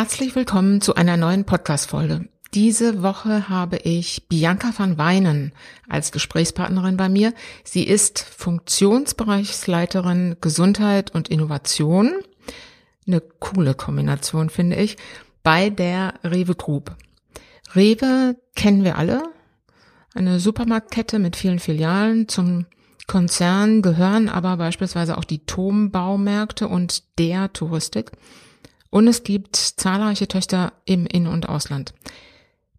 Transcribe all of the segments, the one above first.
Herzlich willkommen zu einer neuen Podcast-Folge. Diese Woche habe ich Bianca van Weinen als Gesprächspartnerin bei mir. Sie ist Funktionsbereichsleiterin Gesundheit und Innovation. Eine coole Kombination, finde ich, bei der Rewe Group. Rewe kennen wir alle. Eine Supermarktkette mit vielen Filialen. Zum Konzern gehören aber beispielsweise auch die Tom-Baumärkte und der Touristik. Und es gibt zahlreiche Töchter im In- und Ausland.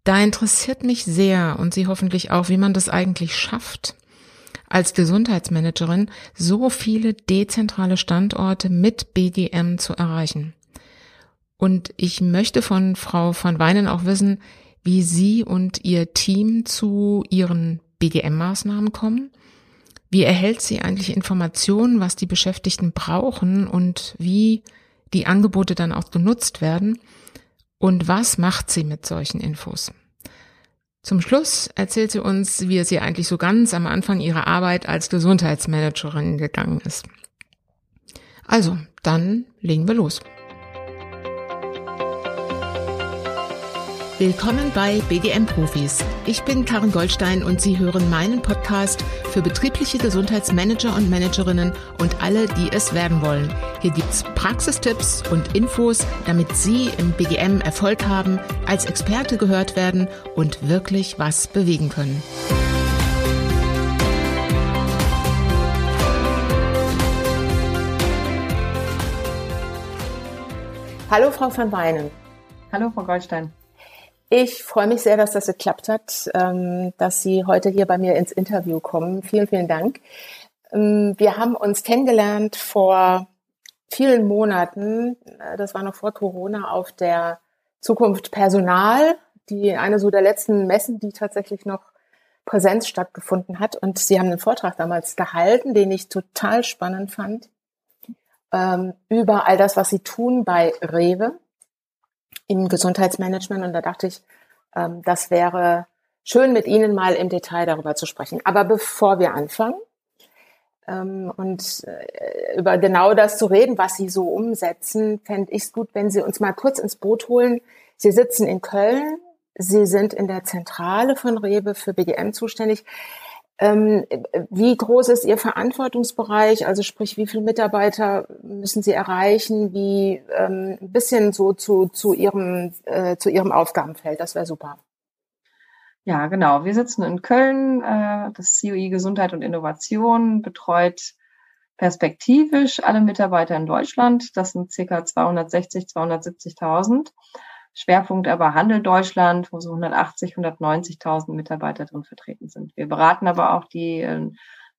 Da interessiert mich sehr und Sie hoffentlich auch, wie man das eigentlich schafft, als Gesundheitsmanagerin so viele dezentrale Standorte mit BGM zu erreichen. Und ich möchte von Frau van Weinen auch wissen, wie Sie und Ihr Team zu Ihren BGM-Maßnahmen kommen. Wie erhält sie eigentlich Informationen, was die Beschäftigten brauchen und wie die Angebote dann auch genutzt werden und was macht sie mit solchen Infos. Zum Schluss erzählt sie uns, wie es ihr eigentlich so ganz am Anfang ihrer Arbeit als Gesundheitsmanagerin gegangen ist. Also, dann legen wir los. Willkommen bei BGM Profis. Ich bin Karin Goldstein und Sie hören meinen Podcast für betriebliche Gesundheitsmanager und Managerinnen und alle, die es werden wollen. Hier gibt's Praxistipps und Infos, damit Sie im BGM Erfolg haben, als Experte gehört werden und wirklich was bewegen können. Hallo Frau van Weinen. Hallo Frau Goldstein. Ich freue mich sehr, dass das geklappt hat, ähm, dass Sie heute hier bei mir ins Interview kommen. Vielen, vielen Dank. Ähm, wir haben uns kennengelernt vor vielen Monaten, äh, das war noch vor Corona, auf der Zukunft Personal, die eine so der letzten Messen, die tatsächlich noch Präsenz stattgefunden hat. Und Sie haben einen Vortrag damals gehalten, den ich total spannend fand, ähm, über all das, was Sie tun bei Rewe im Gesundheitsmanagement und da dachte ich, ähm, das wäre schön, mit Ihnen mal im Detail darüber zu sprechen. Aber bevor wir anfangen ähm, und äh, über genau das zu reden, was Sie so umsetzen, fände ich es gut, wenn Sie uns mal kurz ins Boot holen. Sie sitzen in Köln, Sie sind in der Zentrale von Rewe für BGM zuständig. Ähm, wie groß ist Ihr Verantwortungsbereich? Also sprich, wie viele Mitarbeiter müssen Sie erreichen? Wie ähm, ein bisschen so zu, zu, Ihrem, äh, zu Ihrem Aufgabenfeld, das wäre super. Ja, genau. Wir sitzen in Köln. Äh, das COI Gesundheit und Innovation betreut perspektivisch alle Mitarbeiter in Deutschland. Das sind circa 260, 270.000. Schwerpunkt aber Handel Deutschland, wo so 180, 190.000 Mitarbeiter drin vertreten sind. Wir beraten aber auch die äh,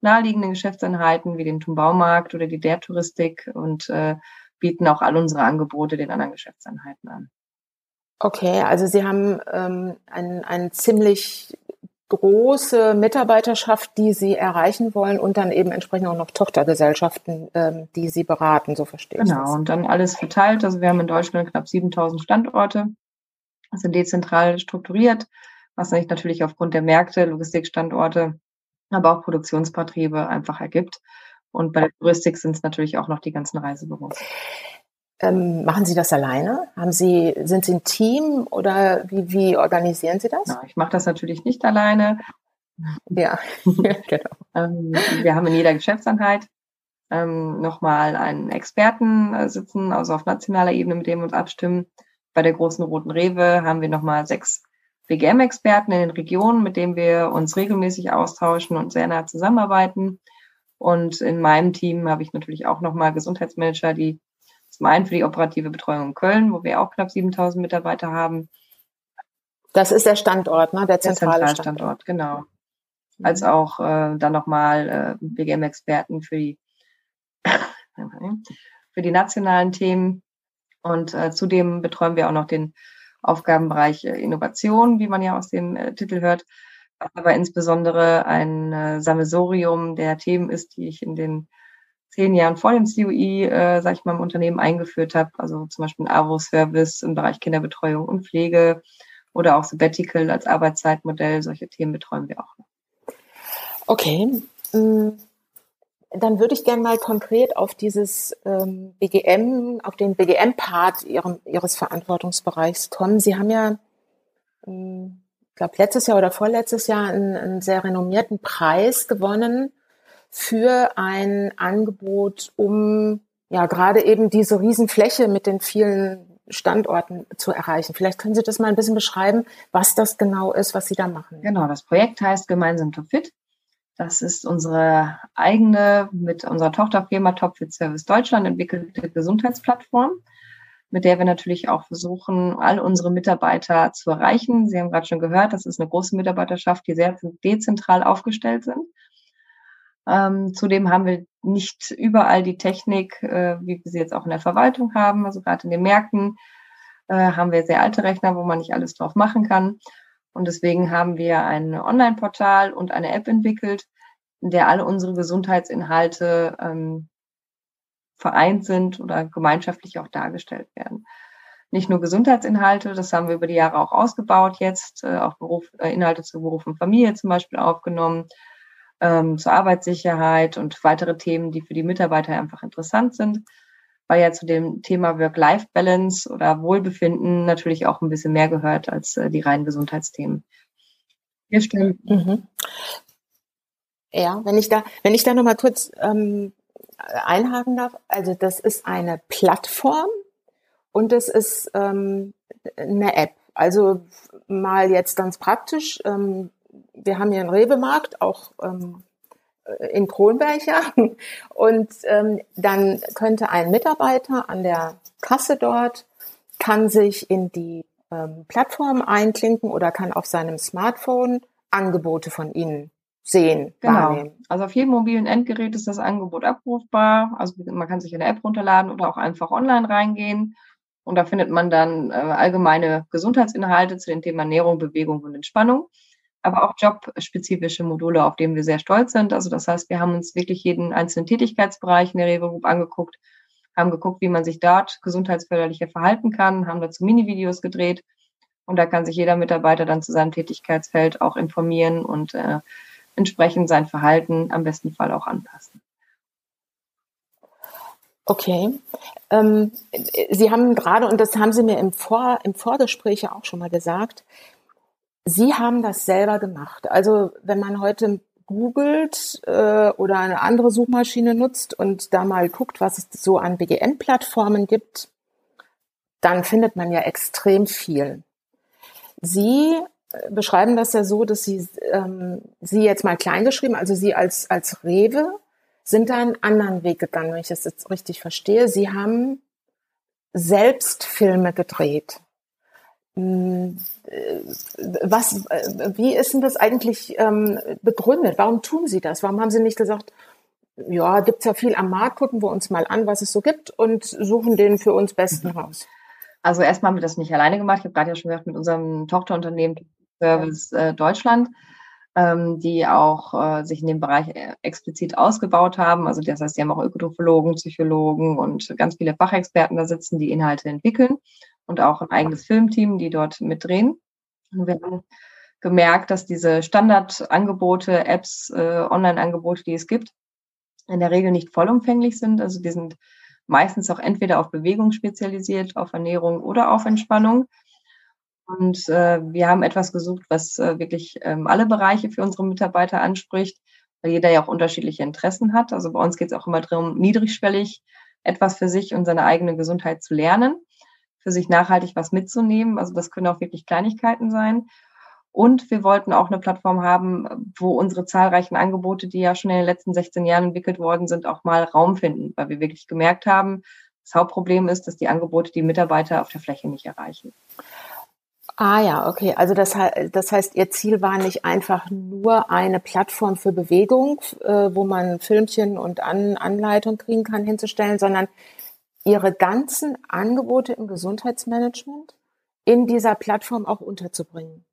naheliegenden Geschäftseinheiten wie den Tumbaumarkt oder die Der und äh, bieten auch all unsere Angebote den anderen Geschäftseinheiten an. Okay, also Sie haben ähm, ein, ein ziemlich große Mitarbeiterschaft, die Sie erreichen wollen und dann eben entsprechend auch noch Tochtergesellschaften, ähm, die Sie beraten, so verstehe ich Genau, und dann alles verteilt. Also wir haben in Deutschland knapp 7000 Standorte, sind dezentral strukturiert, was sich natürlich aufgrund der Märkte, Logistikstandorte, aber auch Produktionsbetriebe einfach ergibt. Und bei der Touristik sind es natürlich auch noch die ganzen Reisebüros. Ähm, machen Sie das alleine? Haben Sie, sind Sie ein Team oder wie, wie organisieren Sie das? Ja, ich mache das natürlich nicht alleine. Ja, genau. Ähm, wir haben in jeder Geschäftseinheit ähm, nochmal einen Experten äh, sitzen, also auf nationaler Ebene, mit dem wir uns abstimmen. Bei der großen Roten Rewe haben wir nochmal sechs BGM-Experten in den Regionen, mit denen wir uns regelmäßig austauschen und sehr nah zusammenarbeiten. Und in meinem Team habe ich natürlich auch nochmal Gesundheitsmanager, die zum einen für die operative Betreuung in Köln, wo wir auch knapp 7000 Mitarbeiter haben. Das ist der Standort, ne? der zentrale der Standort. genau. Mhm. Als auch äh, dann nochmal äh, BGM-Experten für die für die nationalen Themen. Und äh, zudem betreuen wir auch noch den Aufgabenbereich äh, Innovation, wie man ja aus dem äh, Titel hört, aber insbesondere ein äh, Sammelsorium der Themen ist, die ich in den zehn Jahren vor dem COI, äh, sag ich mal, im Unternehmen eingeführt habe. Also zum Beispiel ein AWO-Service im Bereich Kinderbetreuung und Pflege oder auch Sabbatical als Arbeitszeitmodell. Solche Themen betreuen wir auch. Okay. Mm, dann würde ich gerne mal konkret auf dieses ähm, BGM, auf den BGM-Part Ihres Verantwortungsbereichs kommen. Sie haben ja, ähm, ich glaube, letztes Jahr oder vorletztes Jahr einen, einen sehr renommierten Preis gewonnen für ein Angebot, um ja gerade eben diese Riesenfläche mit den vielen Standorten zu erreichen. Vielleicht können Sie das mal ein bisschen beschreiben, was das genau ist, was Sie da machen. Genau, das Projekt heißt Gemeinsam Topfit. Das ist unsere eigene, mit unserer Tochterfirma Topfit Service Deutschland entwickelte Gesundheitsplattform, mit der wir natürlich auch versuchen, all unsere Mitarbeiter zu erreichen. Sie haben gerade schon gehört, das ist eine große Mitarbeiterschaft, die sehr dezentral aufgestellt sind. Ähm, zudem haben wir nicht überall die Technik, äh, wie wir sie jetzt auch in der Verwaltung haben. Also gerade in den Märkten äh, haben wir sehr alte Rechner, wo man nicht alles drauf machen kann. Und deswegen haben wir ein Online-Portal und eine App entwickelt, in der alle unsere Gesundheitsinhalte ähm, vereint sind oder gemeinschaftlich auch dargestellt werden. Nicht nur Gesundheitsinhalte, das haben wir über die Jahre auch ausgebaut jetzt, äh, auch Beruf, äh, Inhalte zu Beruf und Familie zum Beispiel aufgenommen, ähm, zur Arbeitssicherheit und weitere Themen, die für die Mitarbeiter einfach interessant sind weil ja zu dem Thema Work-Life-Balance oder Wohlbefinden natürlich auch ein bisschen mehr gehört als äh, die reinen Gesundheitsthemen. Wir stimmen. Mhm. Ja, wenn ich da, wenn ich da nochmal kurz ähm, einhaken darf, also das ist eine Plattform und es ist ähm, eine App. Also mal jetzt ganz praktisch. Ähm, wir haben hier einen Rewe-Markt, auch ähm, in Kronberg, ja. Und ähm, dann könnte ein Mitarbeiter an der Kasse dort, kann sich in die ähm, Plattform einklinken oder kann auf seinem Smartphone Angebote von Ihnen sehen, genau. wahrnehmen. Also auf jedem mobilen Endgerät ist das Angebot abrufbar. Also man kann sich eine App runterladen oder auch einfach online reingehen. Und da findet man dann äh, allgemeine Gesundheitsinhalte zu den Themen Ernährung, Bewegung und Entspannung aber auch jobspezifische Module, auf denen wir sehr stolz sind. Also das heißt, wir haben uns wirklich jeden einzelnen Tätigkeitsbereich in der Rewe Group angeguckt, haben geguckt, wie man sich dort gesundheitsförderlicher verhalten kann, haben dazu Mini-Videos gedreht und da kann sich jeder Mitarbeiter dann zu seinem Tätigkeitsfeld auch informieren und äh, entsprechend sein Verhalten am besten Fall auch anpassen. Okay. Ähm, Sie haben gerade, und das haben Sie mir im, Vor, im Vorgespräch ja auch schon mal gesagt, Sie haben das selber gemacht. Also wenn man heute googelt äh, oder eine andere Suchmaschine nutzt und da mal guckt, was es so an BGN-Plattformen gibt, dann findet man ja extrem viel. Sie äh, beschreiben das ja so, dass Sie ähm, Sie jetzt mal klein geschrieben, also Sie als als Rewe sind da einen anderen Weg gegangen, wenn ich das jetzt richtig verstehe. Sie haben selbst Filme gedreht. Was, wie ist denn das eigentlich ähm, begründet? Warum tun Sie das? Warum haben Sie nicht gesagt, ja, gibt's ja viel am Markt, gucken wir uns mal an, was es so gibt und suchen den für uns besten mhm. raus? Also erstmal haben wir das nicht alleine gemacht. Ich habe gerade ja schon gesagt, mit unserem Tochterunternehmen Service äh, Deutschland, ähm, die auch äh, sich in dem Bereich äh, explizit ausgebaut haben. Also das heißt, die haben auch Ökotrophologen, Psychologen und ganz viele Fachexperten da sitzen, die Inhalte entwickeln und auch ein eigenes Filmteam, die dort mitdrehen. Und wir haben gemerkt, dass diese Standardangebote, Apps, äh, Online-Angebote, die es gibt, in der Regel nicht vollumfänglich sind. Also die sind meistens auch entweder auf Bewegung spezialisiert, auf Ernährung oder auf Entspannung. Und äh, wir haben etwas gesucht, was äh, wirklich ähm, alle Bereiche für unsere Mitarbeiter anspricht, weil jeder ja auch unterschiedliche Interessen hat. Also bei uns geht es auch immer darum, niedrigschwellig etwas für sich und seine eigene Gesundheit zu lernen für sich nachhaltig was mitzunehmen. Also das können auch wirklich Kleinigkeiten sein. Und wir wollten auch eine Plattform haben, wo unsere zahlreichen Angebote, die ja schon in den letzten 16 Jahren entwickelt worden sind, auch mal Raum finden, weil wir wirklich gemerkt haben, das Hauptproblem ist, dass die Angebote die Mitarbeiter auf der Fläche nicht erreichen. Ah ja, okay. Also das, das heißt, Ihr Ziel war nicht einfach nur eine Plattform für Bewegung, äh, wo man Filmchen und An Anleitung kriegen kann, hinzustellen, sondern ihre ganzen Angebote im Gesundheitsmanagement in dieser Plattform auch unterzubringen.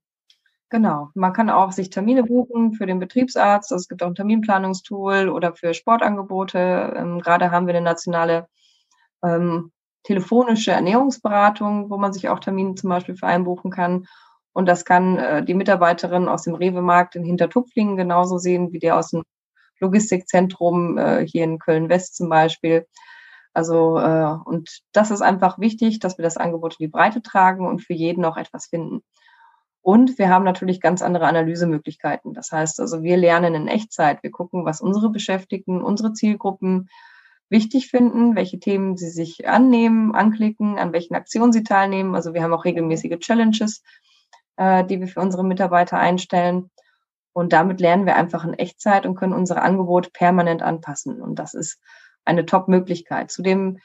Genau. Man kann auch sich Termine buchen für den Betriebsarzt. Also es gibt auch ein Terminplanungstool oder für Sportangebote. Ähm, gerade haben wir eine nationale ähm, telefonische Ernährungsberatung, wo man sich auch Termine zum Beispiel für einbuchen kann. Und das kann äh, die Mitarbeiterin aus dem Rewe-Markt in Hintertupflingen genauso sehen wie der aus dem Logistikzentrum äh, hier in Köln-West zum Beispiel. Also, äh, und das ist einfach wichtig, dass wir das Angebot in die Breite tragen und für jeden auch etwas finden. Und wir haben natürlich ganz andere Analysemöglichkeiten. Das heißt also, wir lernen in Echtzeit. Wir gucken, was unsere Beschäftigten, unsere Zielgruppen wichtig finden, welche Themen sie sich annehmen, anklicken, an welchen Aktionen sie teilnehmen. Also wir haben auch regelmäßige Challenges, äh, die wir für unsere Mitarbeiter einstellen. Und damit lernen wir einfach in Echtzeit und können unsere Angebote permanent anpassen. Und das ist eine Top-Möglichkeit. Zudem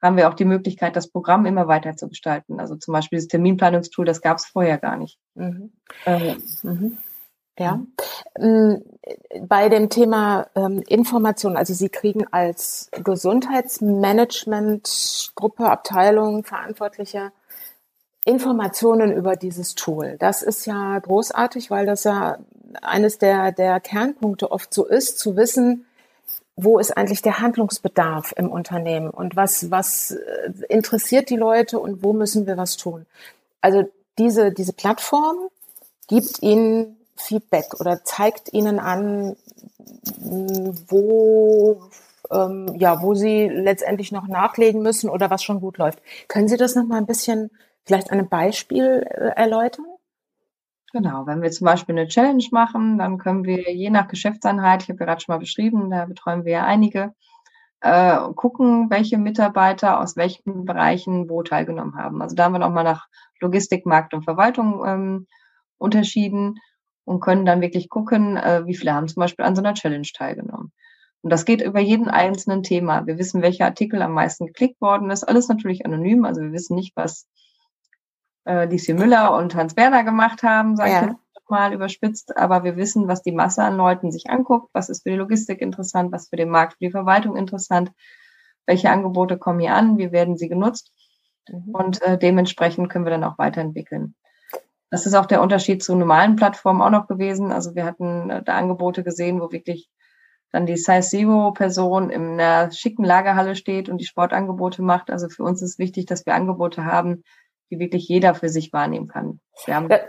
haben wir auch die Möglichkeit, das Programm immer weiter zu gestalten. Also zum Beispiel dieses Terminplanungstool, das gab es vorher gar nicht. Mhm. Äh, mhm. Ja. Mhm. Bei dem Thema ähm, Information, also Sie kriegen als Gesundheitsmanagement-Gruppe, Abteilung, Verantwortliche Informationen über dieses Tool. Das ist ja großartig, weil das ja eines der, der Kernpunkte oft so ist, zu wissen, wo ist eigentlich der Handlungsbedarf im Unternehmen und was, was äh, interessiert die Leute und wo müssen wir was tun. Also diese, diese Plattform gibt ihnen Feedback oder zeigt ihnen an, wo, ähm, ja, wo sie letztendlich noch nachlegen müssen oder was schon gut läuft. Können Sie das noch mal ein bisschen vielleicht an einem Beispiel äh, erläutern? Genau, wenn wir zum Beispiel eine Challenge machen, dann können wir je nach Geschäftseinheit, ich habe gerade schon mal beschrieben, da betreuen wir ja einige, äh, gucken, welche Mitarbeiter aus welchen Bereichen wo teilgenommen haben. Also da haben wir nochmal nach Logistik, Markt und Verwaltung ähm, unterschieden und können dann wirklich gucken, äh, wie viele haben zum Beispiel an so einer Challenge teilgenommen. Und das geht über jeden einzelnen Thema. Wir wissen, welcher Artikel am meisten geklickt worden ist. Alles natürlich anonym, also wir wissen nicht, was äh, Lieschen Müller und Hans Werner gemacht haben, sage ja. ich jetzt mal überspitzt. Aber wir wissen, was die Masse an Leuten sich anguckt, was ist für die Logistik interessant, was für den Markt, für die Verwaltung interessant, welche Angebote kommen hier an, wie werden sie genutzt. Mhm. Und äh, dementsprechend können wir dann auch weiterentwickeln. Das ist auch der Unterschied zu normalen Plattformen auch noch gewesen. Also wir hatten äh, da Angebote gesehen, wo wirklich dann die Size Zero Person in einer schicken Lagerhalle steht und die Sportangebote macht. Also für uns ist wichtig, dass wir Angebote haben, die wirklich jeder für sich wahrnehmen kann.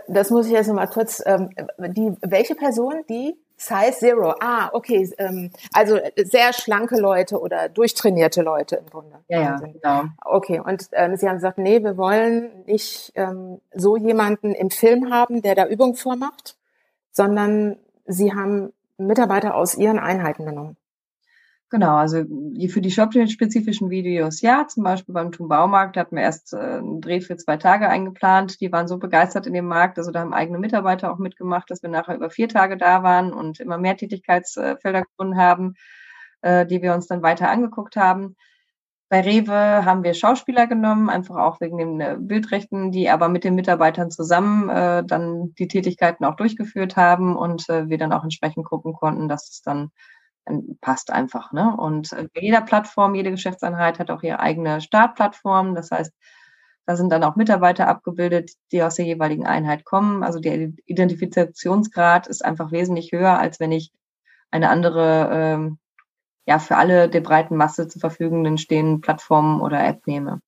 das muss ich jetzt noch mal kurz, ähm, die, welche Person, die Size Zero. Ah, okay. Ähm, also sehr schlanke Leute oder durchtrainierte Leute im Grunde. Ja, ja genau. Okay, und ähm, Sie haben gesagt, nee, wir wollen nicht ähm, so jemanden im Film haben, der da Übung vormacht, sondern Sie haben Mitarbeiter aus Ihren Einheiten genommen. Genau, also für die shop-spezifischen Videos ja, zum Beispiel beim Thun Baumarkt hatten wir erst äh, einen Dreh für zwei Tage eingeplant. Die waren so begeistert in dem Markt, also da haben eigene Mitarbeiter auch mitgemacht, dass wir nachher über vier Tage da waren und immer mehr Tätigkeitsfelder gefunden haben, äh, die wir uns dann weiter angeguckt haben. Bei Rewe haben wir Schauspieler genommen, einfach auch wegen den äh, Bildrechten, die aber mit den Mitarbeitern zusammen dann die Tätigkeiten auch durchgeführt haben und wir dann auch entsprechend gucken konnten, dass es dann passt einfach. Ne? Und äh, bei jeder Plattform, jede Geschäftseinheit hat auch ihre eigene Startplattform. Das heißt, da sind dann auch Mitarbeiter abgebildet, die aus der jeweiligen Einheit kommen. Also der Identifikationsgrad ist einfach wesentlich höher, als wenn ich eine andere, ähm, ja, für alle der breiten Masse zur Verfügung stehenden Plattform oder App nehme.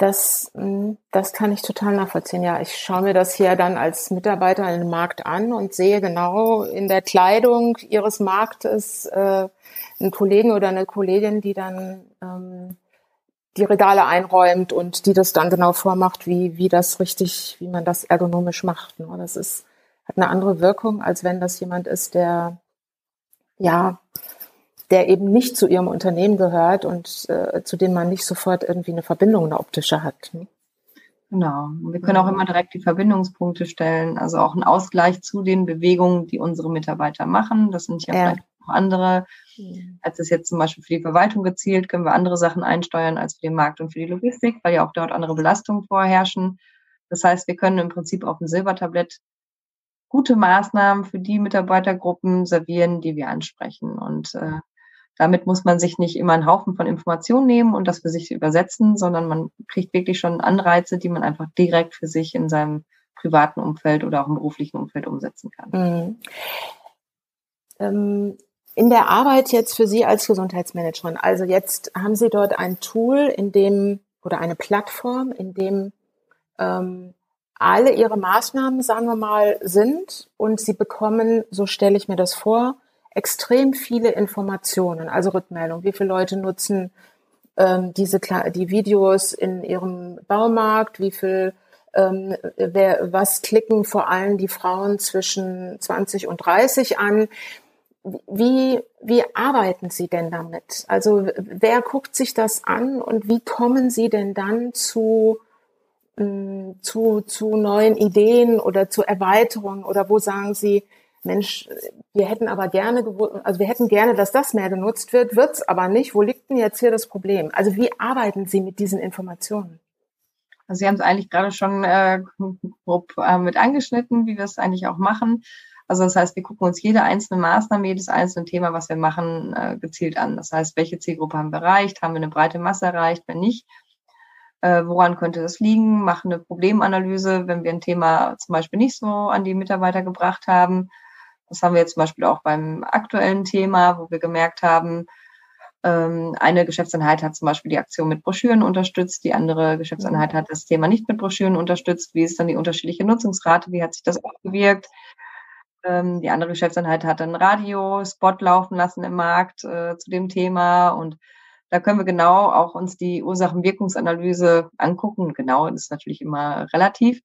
Das, hm, das kann ich total nachvollziehen. Ja, ich schaue mir das hier dann als Mitarbeiter in den Markt an und sehe genau in der Kleidung ihres Marktes äh, einen Kollegen oder eine Kollegin, die dann ähm, die Regale einräumt und die das dann genau vormacht, wie, wie das richtig, wie man das ergonomisch macht. Ne? Das ist, hat eine andere Wirkung, als wenn das jemand ist, der ja der eben nicht zu ihrem Unternehmen gehört und äh, zu dem man nicht sofort irgendwie eine Verbindung, eine optische hat. Ne? Genau. Wir können auch immer direkt die Verbindungspunkte stellen, also auch ein Ausgleich zu den Bewegungen, die unsere Mitarbeiter machen. Das sind ja, ja. vielleicht auch andere. Als es jetzt zum Beispiel für die Verwaltung gezielt, können wir andere Sachen einsteuern als für den Markt und für die Logistik, weil ja auch dort andere Belastungen vorherrschen. Das heißt, wir können im Prinzip auf dem Silbertablett gute Maßnahmen für die Mitarbeitergruppen servieren, die wir ansprechen. Und äh, damit muss man sich nicht immer einen Haufen von Informationen nehmen und das für sich übersetzen, sondern man kriegt wirklich schon Anreize, die man einfach direkt für sich in seinem privaten Umfeld oder auch im beruflichen Umfeld umsetzen kann. Mhm. Ähm, in der Arbeit jetzt für Sie als Gesundheitsmanagerin, also jetzt haben Sie dort ein Tool, in dem oder eine Plattform, in dem ähm, alle Ihre Maßnahmen, sagen wir mal, sind und Sie bekommen, so stelle ich mir das vor, extrem viele Informationen, also Rückmeldungen. Wie viele Leute nutzen ähm, diese die Videos in ihrem Baumarkt? Wie viel ähm, wer, was klicken vor allem die Frauen zwischen 20 und 30 an? Wie, wie arbeiten Sie denn damit? Also wer guckt sich das an und wie kommen Sie denn dann zu, mm, zu, zu neuen Ideen oder zu Erweiterungen oder wo sagen Sie, Mensch, wir hätten aber gerne, also wir hätten gerne, dass das mehr genutzt wird, wird's aber nicht. Wo liegt denn jetzt hier das Problem? Also wie arbeiten Sie mit diesen Informationen? Also Sie haben es eigentlich gerade schon äh, grob äh, mit angeschnitten, wie wir es eigentlich auch machen. Also das heißt, wir gucken uns jede einzelne Maßnahme, jedes einzelne Thema, was wir machen, äh, gezielt an. Das heißt, welche Zielgruppe haben wir erreicht? Haben wir eine breite Masse erreicht? Wenn nicht, äh, woran könnte das liegen? Machen eine Problemanalyse, wenn wir ein Thema zum Beispiel nicht so an die Mitarbeiter gebracht haben. Das haben wir jetzt zum Beispiel auch beim aktuellen Thema, wo wir gemerkt haben, ähm, eine Geschäftseinheit hat zum Beispiel die Aktion mit Broschüren unterstützt, die andere Geschäftseinheit hat das Thema nicht mit Broschüren unterstützt. Wie ist dann die unterschiedliche Nutzungsrate? Wie hat sich das ausgewirkt? Ähm, die andere Geschäftseinheit hat einen Radio-Spot laufen lassen im Markt äh, zu dem Thema und da können wir genau auch uns die Ursachen-Wirkungsanalyse angucken. Genau, das ist natürlich immer relativ,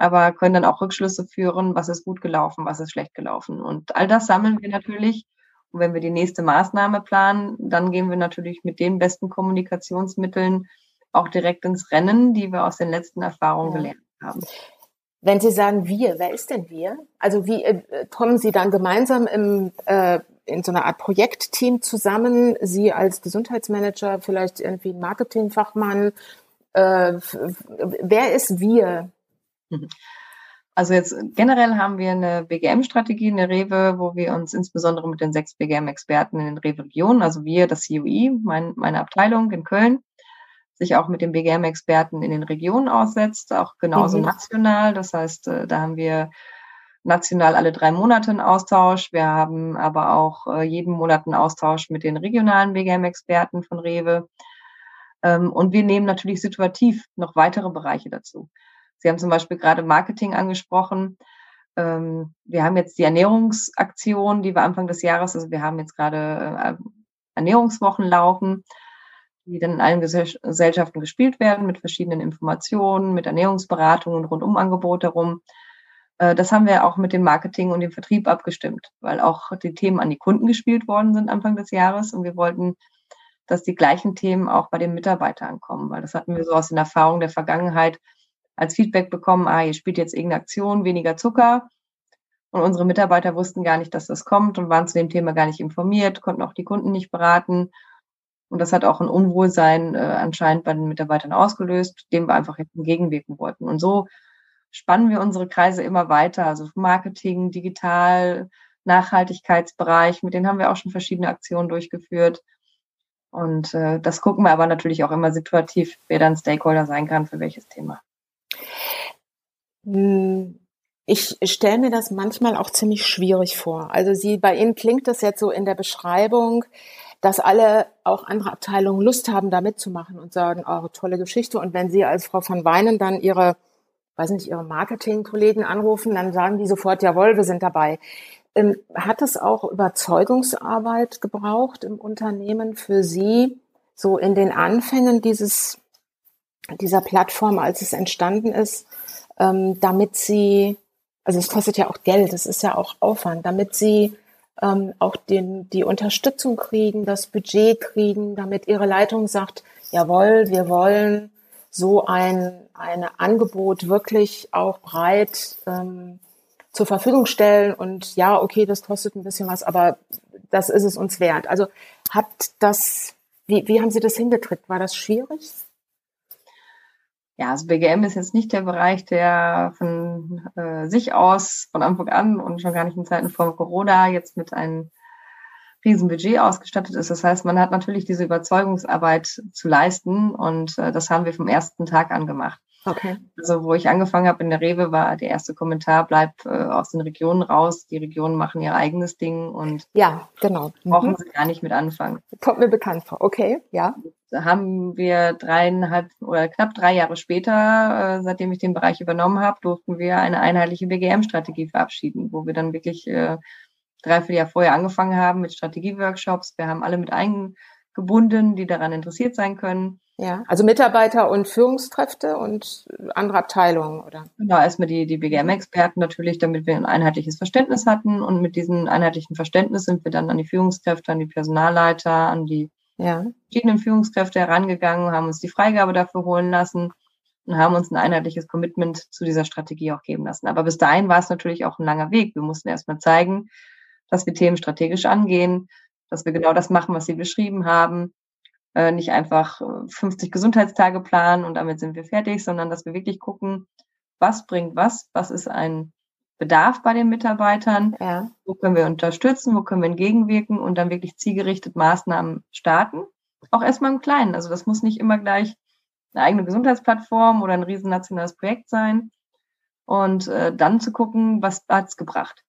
aber können dann auch Rückschlüsse führen, was ist gut gelaufen, was ist schlecht gelaufen. Und all das sammeln wir natürlich. Und wenn wir die nächste Maßnahme planen, dann gehen wir natürlich mit den besten Kommunikationsmitteln auch direkt ins Rennen, die wir aus den letzten Erfahrungen ja. gelernt haben. Wenn Sie sagen wir, wer ist denn wir? Also wie äh, kommen Sie dann gemeinsam im, äh, in so einer Art Projektteam zusammen? Sie als Gesundheitsmanager, vielleicht irgendwie Marketingfachmann. Äh, wer ist wir? Mhm. Also jetzt generell haben wir eine BGM-Strategie, eine Rewe, wo wir uns insbesondere mit den sechs BGM-Experten in den Rewe-Regionen, also wir, das CUI, mein, meine Abteilung in Köln, sich auch mit den BGM-Experten in den Regionen aussetzt, auch genauso mhm. national. Das heißt, äh, da haben wir national alle drei Monate einen Austausch. Wir haben aber auch äh, jeden Monat einen Austausch mit den regionalen BGM-Experten von Rewe. Ähm, und wir nehmen natürlich situativ noch weitere Bereiche dazu. Sie haben zum Beispiel gerade Marketing angesprochen. Ähm, wir haben jetzt die Ernährungsaktion, die wir Anfang des Jahres, also wir haben jetzt gerade äh, Ernährungswochen laufen die dann in allen Gesellschaften gespielt werden, mit verschiedenen Informationen, mit Ernährungsberatungen, Rundumangebote herum. Äh, das haben wir auch mit dem Marketing und dem Vertrieb abgestimmt, weil auch die Themen an die Kunden gespielt worden sind Anfang des Jahres und wir wollten, dass die gleichen Themen auch bei den Mitarbeitern ankommen, weil das hatten wir so aus den Erfahrungen der Vergangenheit als Feedback bekommen, ah, ihr spielt jetzt irgendeine Aktion, weniger Zucker. Und unsere Mitarbeiter wussten gar nicht, dass das kommt und waren zu dem Thema gar nicht informiert, konnten auch die Kunden nicht beraten. Und das hat auch ein Unwohlsein äh, anscheinend bei den Mitarbeitern ausgelöst, dem wir einfach entgegenwirken wollten. Und so spannen wir unsere Kreise immer weiter. Also Marketing, Digital, Nachhaltigkeitsbereich, mit denen haben wir auch schon verschiedene Aktionen durchgeführt. Und äh, das gucken wir aber natürlich auch immer situativ, wer dann Stakeholder sein kann für welches Thema. Hm, ich stelle mir das manchmal auch ziemlich schwierig vor. Also Sie, bei Ihnen klingt das jetzt so in der Beschreibung, dass alle auch andere Abteilungen Lust haben, da mitzumachen und sagen, oh, tolle Geschichte. Und wenn Sie als Frau van Weinen dann Ihre, weiß nicht, Ihre Marketingkollegen anrufen, dann sagen die sofort, jawohl, wir sind dabei. Ähm, hat es auch Überzeugungsarbeit gebraucht im Unternehmen für Sie, so in den Anfängen dieses, dieser Plattform, als es entstanden ist, ähm, damit Sie, also es kostet ja auch Geld, es ist ja auch Aufwand, damit Sie ähm, auch den, die Unterstützung kriegen, das Budget kriegen, damit ihre Leitung sagt, jawohl, wir wollen so ein, ein Angebot wirklich auch breit ähm, zur Verfügung stellen und ja, okay, das kostet ein bisschen was, aber das ist es uns wert. Also hat das, wie, wie haben Sie das hingekriegt? War das schwierig? Ja, also BGM ist jetzt nicht der Bereich, der von äh, sich aus von Anfang an und schon gar nicht in Zeiten vor Corona jetzt mit einem riesen Budget ausgestattet ist. Das heißt, man hat natürlich diese Überzeugungsarbeit zu leisten und äh, das haben wir vom ersten Tag an gemacht. Okay. Also wo ich angefangen habe in der Rewe, war der erste Kommentar, bleibt äh, aus den Regionen raus. Die Regionen machen ihr eigenes Ding und ja, genau. brauchen mhm. sie gar nicht mit anfangen. Kommt mir bekannt vor. Okay, ja. Da haben wir dreieinhalb oder knapp drei Jahre später, äh, seitdem ich den Bereich übernommen habe, durften wir eine einheitliche BGM-Strategie verabschieden, wo wir dann wirklich äh, drei, vier Jahre vorher angefangen haben mit Strategieworkshops. Wir haben alle mit eingebunden, die daran interessiert sein können. Ja, also Mitarbeiter und Führungskräfte und andere Abteilungen, oder? Genau, erstmal die, die BGM-Experten natürlich, damit wir ein einheitliches Verständnis hatten. Und mit diesem einheitlichen Verständnis sind wir dann an die Führungskräfte, an die Personalleiter, an die ja. verschiedenen Führungskräfte herangegangen, haben uns die Freigabe dafür holen lassen und haben uns ein einheitliches Commitment zu dieser Strategie auch geben lassen. Aber bis dahin war es natürlich auch ein langer Weg. Wir mussten erstmal zeigen, dass wir Themen strategisch angehen, dass wir genau das machen, was Sie beschrieben haben, äh, nicht einfach 50 äh, Gesundheitstage planen und damit sind wir fertig, sondern dass wir wirklich gucken, was bringt was, was ist ein Bedarf bei den Mitarbeitern, ja. wo können wir unterstützen, wo können wir entgegenwirken und dann wirklich zielgerichtet Maßnahmen starten. Auch erstmal im Kleinen. Also das muss nicht immer gleich eine eigene Gesundheitsplattform oder ein riesen nationales Projekt sein. Und äh, dann zu gucken, was hat's gebracht.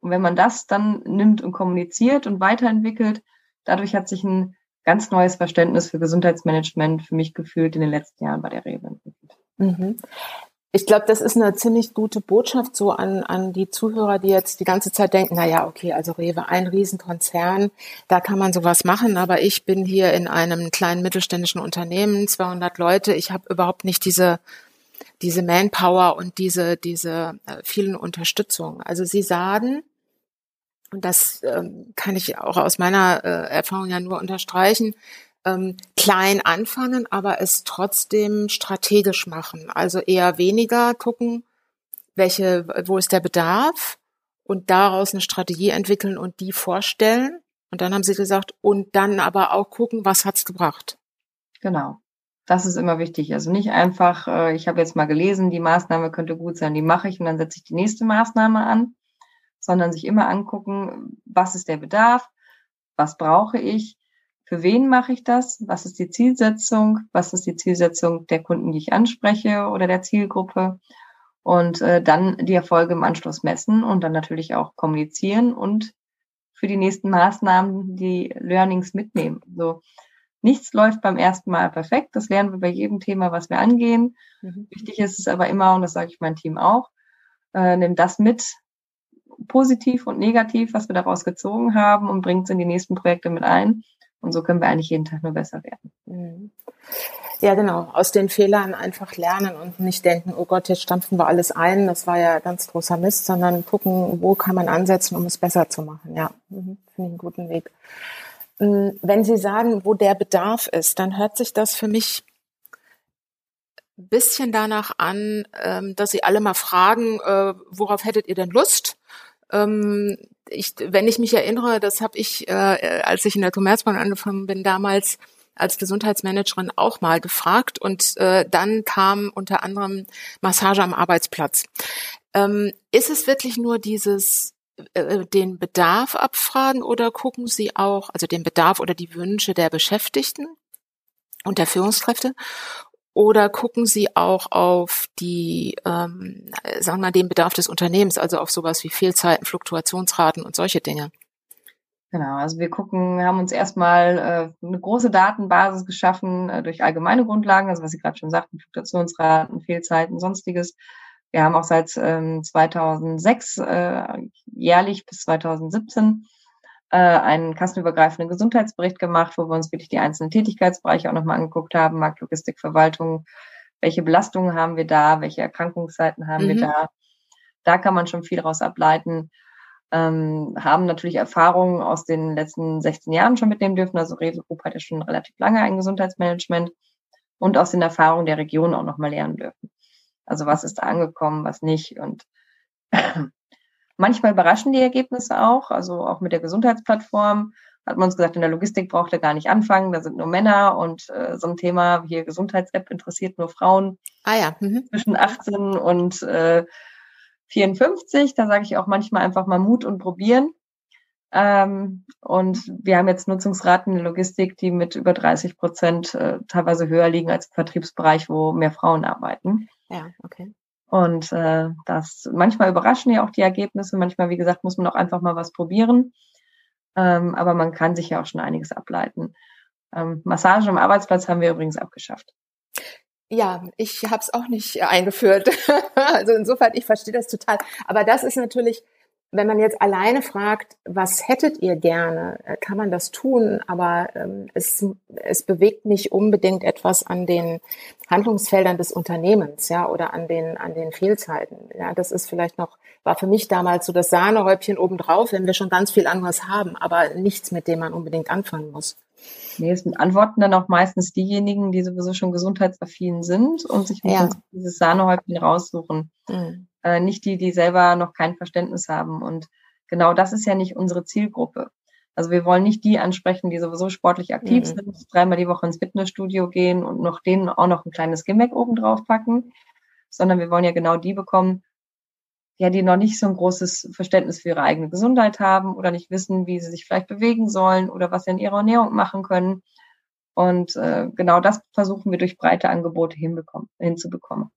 Und wenn man das dann nimmt und kommuniziert und weiterentwickelt, dadurch hat sich ein ganz neues Verständnis für Gesundheitsmanagement für mich gefühlt in den letzten Jahren bei der Rewe entwickelt. Mhm. Ich glaube, das ist eine ziemlich gute Botschaft so an, an die Zuhörer, die jetzt die ganze Zeit denken, na ja, okay, also Rewe, ein Riesenkonzern, da kann man sowas machen, aber ich bin hier in einem kleinen mittelständischen Unternehmen, 200 Leute, ich habe überhaupt nicht diese diese Manpower und diese diese äh, vielen Unterstützung. Also Sie sagen, und das ähm, kann ich auch aus meiner äh, Erfahrung ja nur unterstreichen, ähm, klein anfangen, aber es trotzdem strategisch machen. Also eher weniger gucken, welche, wo ist der Bedarf und daraus eine Strategie entwickeln und die vorstellen. Und dann haben sie gesagt, und dann aber auch gucken, was hat's gebracht. Genau. Das ist immer wichtig. Also nicht einfach, äh, ich habe jetzt mal gelesen, die Maßnahme könnte gut sein, die mache ich und dann setze ich die nächste Maßnahme an, sondern sich immer angucken, was ist der Bedarf, was brauche ich, für wen mache ich das, was ist die Zielsetzung, was ist die Zielsetzung der Kunden, die ich anspreche oder der Zielgruppe und äh, dann die Erfolge im Anschluss messen und dann natürlich auch kommunizieren und für die nächsten Maßnahmen die Learnings mitnehmen. So nichts läuft beim ersten Mal perfekt. Das lernen wir bei jedem Thema, was wir angehen. Mhm. Wichtig ist es aber immer, und das sage ich meinem Team auch, äh, nimm das mit, positiv und negativ, was wir daraus gezogen haben und bringt es in die nächsten Projekte mit ein. Und so können wir eigentlich jeden Tag nur besser werden. Mhm. Ja, genau. Aus den Fehlern einfach lernen und nicht denken, oh Gott, jetzt stampfen wir alles ein. Das war ja ganz großer Mist, sondern gucken, wo kann man ansetzen, um es besser zu machen. Ja, mhm. finde ich einen guten Weg. Mhm. Wenn Sie sagen, wo der Bedarf ist, dann hört sich das für mich ein bisschen danach an, ähm, dass Sie alle mal fragen, äh, worauf hättet ihr denn Lust? Ähm, ich, wenn ich mich erinnere, das habe ich, äh, als ich in der Commerzbank angefangen bin, damals als Gesundheitsmanagerin auch mal gefragt und äh, dann kam unter anderem Massage am Arbeitsplatz. Ähm, ist es wirklich nur dieses äh, den Bedarf abfragen oder gucken Sie auch, also den Bedarf oder die Wünsche der Beschäftigten und der Führungskräfte? Oder gucken Sie auch auf die, ähm, sagen wir mal, den Bedarf des Unternehmens, also auf sowas wie Fehlzeiten, Fluktuationsraten und solche Dinge? Genau, also wir gucken, haben uns erstmal äh, eine große Datenbasis geschaffen äh, durch allgemeine Grundlagen, also was Sie gerade schon sagten, Fluktuationsraten, Fehlzeiten, sonstiges. Wir haben auch seit ähm, 2006 äh, jährlich bis 2017 äh, einen kassenübergreifenden Gesundheitsbericht gemacht, wo wir uns wirklich die einzelnen Tätigkeitsbereiche auch nochmal angeguckt haben, Marktlogistik, Verwaltung, welche Belastungen haben wir da, welche Erkrankungszeiten haben mhm. wir da. Da kann man schon viel daraus ableiten. Ähm, haben natürlich Erfahrungen aus den letzten 16 Jahren schon mitnehmen dürfen. Also Rewe Group hat ja schon relativ lange ein Gesundheitsmanagement und aus den Erfahrungen der Region auch nochmal lernen dürfen. Also was ist da angekommen, was nicht und Manchmal überraschen die Ergebnisse auch, also auch mit der Gesundheitsplattform hat man uns gesagt, in der Logistik braucht er gar nicht anfangen, da sind nur Männer und äh, so ein Thema wie hier Gesundheits-App interessiert nur Frauen. Ah ja. Mhm. Zwischen 18 und äh, 54, da sage ich auch manchmal einfach mal Mut und probieren. Ähm, und wir haben jetzt Nutzungsraten in der Logistik, die mit über 30 Prozent äh, teilweise höher liegen als im Vertriebsbereich, wo mehr Frauen arbeiten. Ja, okay. Und äh, das manchmal überraschen ja auch die Ergebnisse, manchmal, wie gesagt, muss man auch einfach mal was probieren. Ähm, aber man kann sich ja auch schon einiges ableiten. Ähm, Massage am Arbeitsplatz haben wir übrigens abgeschafft. Ja, ich habe es auch nicht eingeführt. also insofern, ich verstehe das total. Aber das ist natürlich, wenn man jetzt alleine fragt, was hättet ihr gerne, äh, kann man das tun, aber ähm, es, es bewegt nicht unbedingt etwas an den Handlungsfeldern des Unternehmens, ja, oder an den, an den Fehlzeiten. Ja, das ist vielleicht noch, war für mich damals so das Sahnehäubchen obendrauf, wenn wir schon ganz viel anderes haben, aber nichts, mit dem man unbedingt anfangen muss. Nee, es antworten dann auch meistens diejenigen, die sowieso schon gesundheitsaffin sind und sich ja. dieses Sahnehäubchen raussuchen. Mhm. Äh, nicht die, die selber noch kein Verständnis haben. Und genau das ist ja nicht unsere Zielgruppe. Also wir wollen nicht die ansprechen, die sowieso sportlich aktiv mhm. sind, dreimal die Woche ins Fitnessstudio gehen und noch denen auch noch ein kleines Gimmick oben drauf packen, sondern wir wollen ja genau die bekommen, ja, die noch nicht so ein großes Verständnis für ihre eigene Gesundheit haben oder nicht wissen, wie sie sich vielleicht bewegen sollen oder was sie in ihrer Ernährung machen können. Und äh, genau das versuchen wir durch breite Angebote hinzubekommen.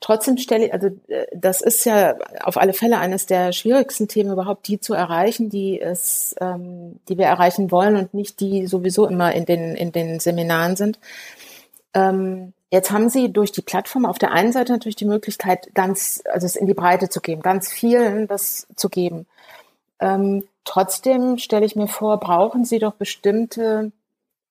Trotzdem stelle ich, also äh, das ist ja auf alle Fälle eines der schwierigsten Themen überhaupt, die zu erreichen, die es, ähm, die wir erreichen wollen und nicht die sowieso immer in den in den Seminaren sind. Ähm, Jetzt haben Sie durch die Plattform auf der einen Seite natürlich die Möglichkeit, ganz, also es in die Breite zu geben, ganz vielen das zu geben. Ähm, trotzdem stelle ich mir vor, brauchen Sie doch bestimmte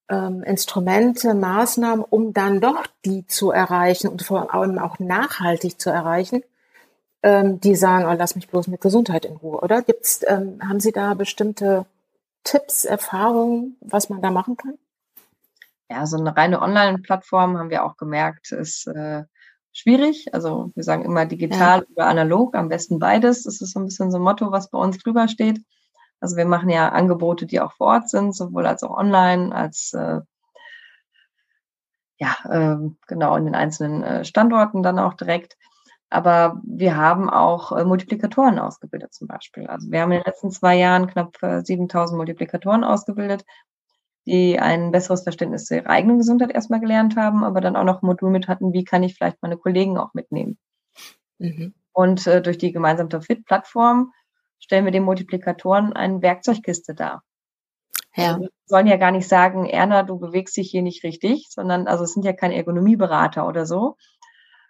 ähm, Instrumente, Maßnahmen, um dann doch die zu erreichen und vor allem auch nachhaltig zu erreichen, ähm, die sagen, oh, lass mich bloß mit Gesundheit in Ruhe, oder? Gibt's, ähm, haben Sie da bestimmte Tipps, Erfahrungen, was man da machen kann? Ja, so eine reine Online-Plattform haben wir auch gemerkt, ist äh, schwierig. Also wir sagen immer digital ja. oder analog, am besten beides. Das ist so ein bisschen so ein Motto, was bei uns drüber steht. Also wir machen ja Angebote, die auch vor Ort sind, sowohl als auch online, als äh, ja, äh, genau in den einzelnen äh, Standorten dann auch direkt. Aber wir haben auch äh, Multiplikatoren ausgebildet zum Beispiel. Also wir haben in den letzten zwei Jahren knapp äh, 7000 Multiplikatoren ausgebildet die ein besseres Verständnis zur eigenen Gesundheit erstmal gelernt haben, aber dann auch noch ein Modul mit hatten, wie kann ich vielleicht meine Kollegen auch mitnehmen. Mhm. Und äh, durch die gemeinsam Fit-Plattform stellen wir den Multiplikatoren eine Werkzeugkiste dar. Ja. Also, sollen ja gar nicht sagen, Erna, du bewegst dich hier nicht richtig, sondern also es sind ja keine Ergonomieberater oder so.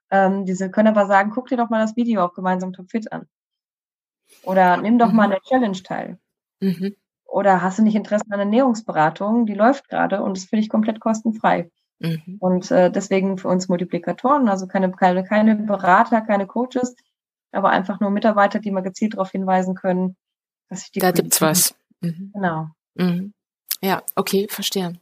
Ähm, diese können aber sagen, guck dir doch mal das Video auf gemeinsam Fit an. Oder nimm doch mhm. mal an der Challenge teil. Mhm. Oder hast du nicht Interesse an Ernährungsberatung? Die läuft gerade und ist für dich komplett kostenfrei. Mhm. Und äh, deswegen für uns Multiplikatoren, also keine, keine, keine Berater, keine Coaches, aber einfach nur Mitarbeiter, die mal gezielt darauf hinweisen können, dass sich die. Da gibt's was. Mhm. Genau. Mhm. Ja, okay, verstehe.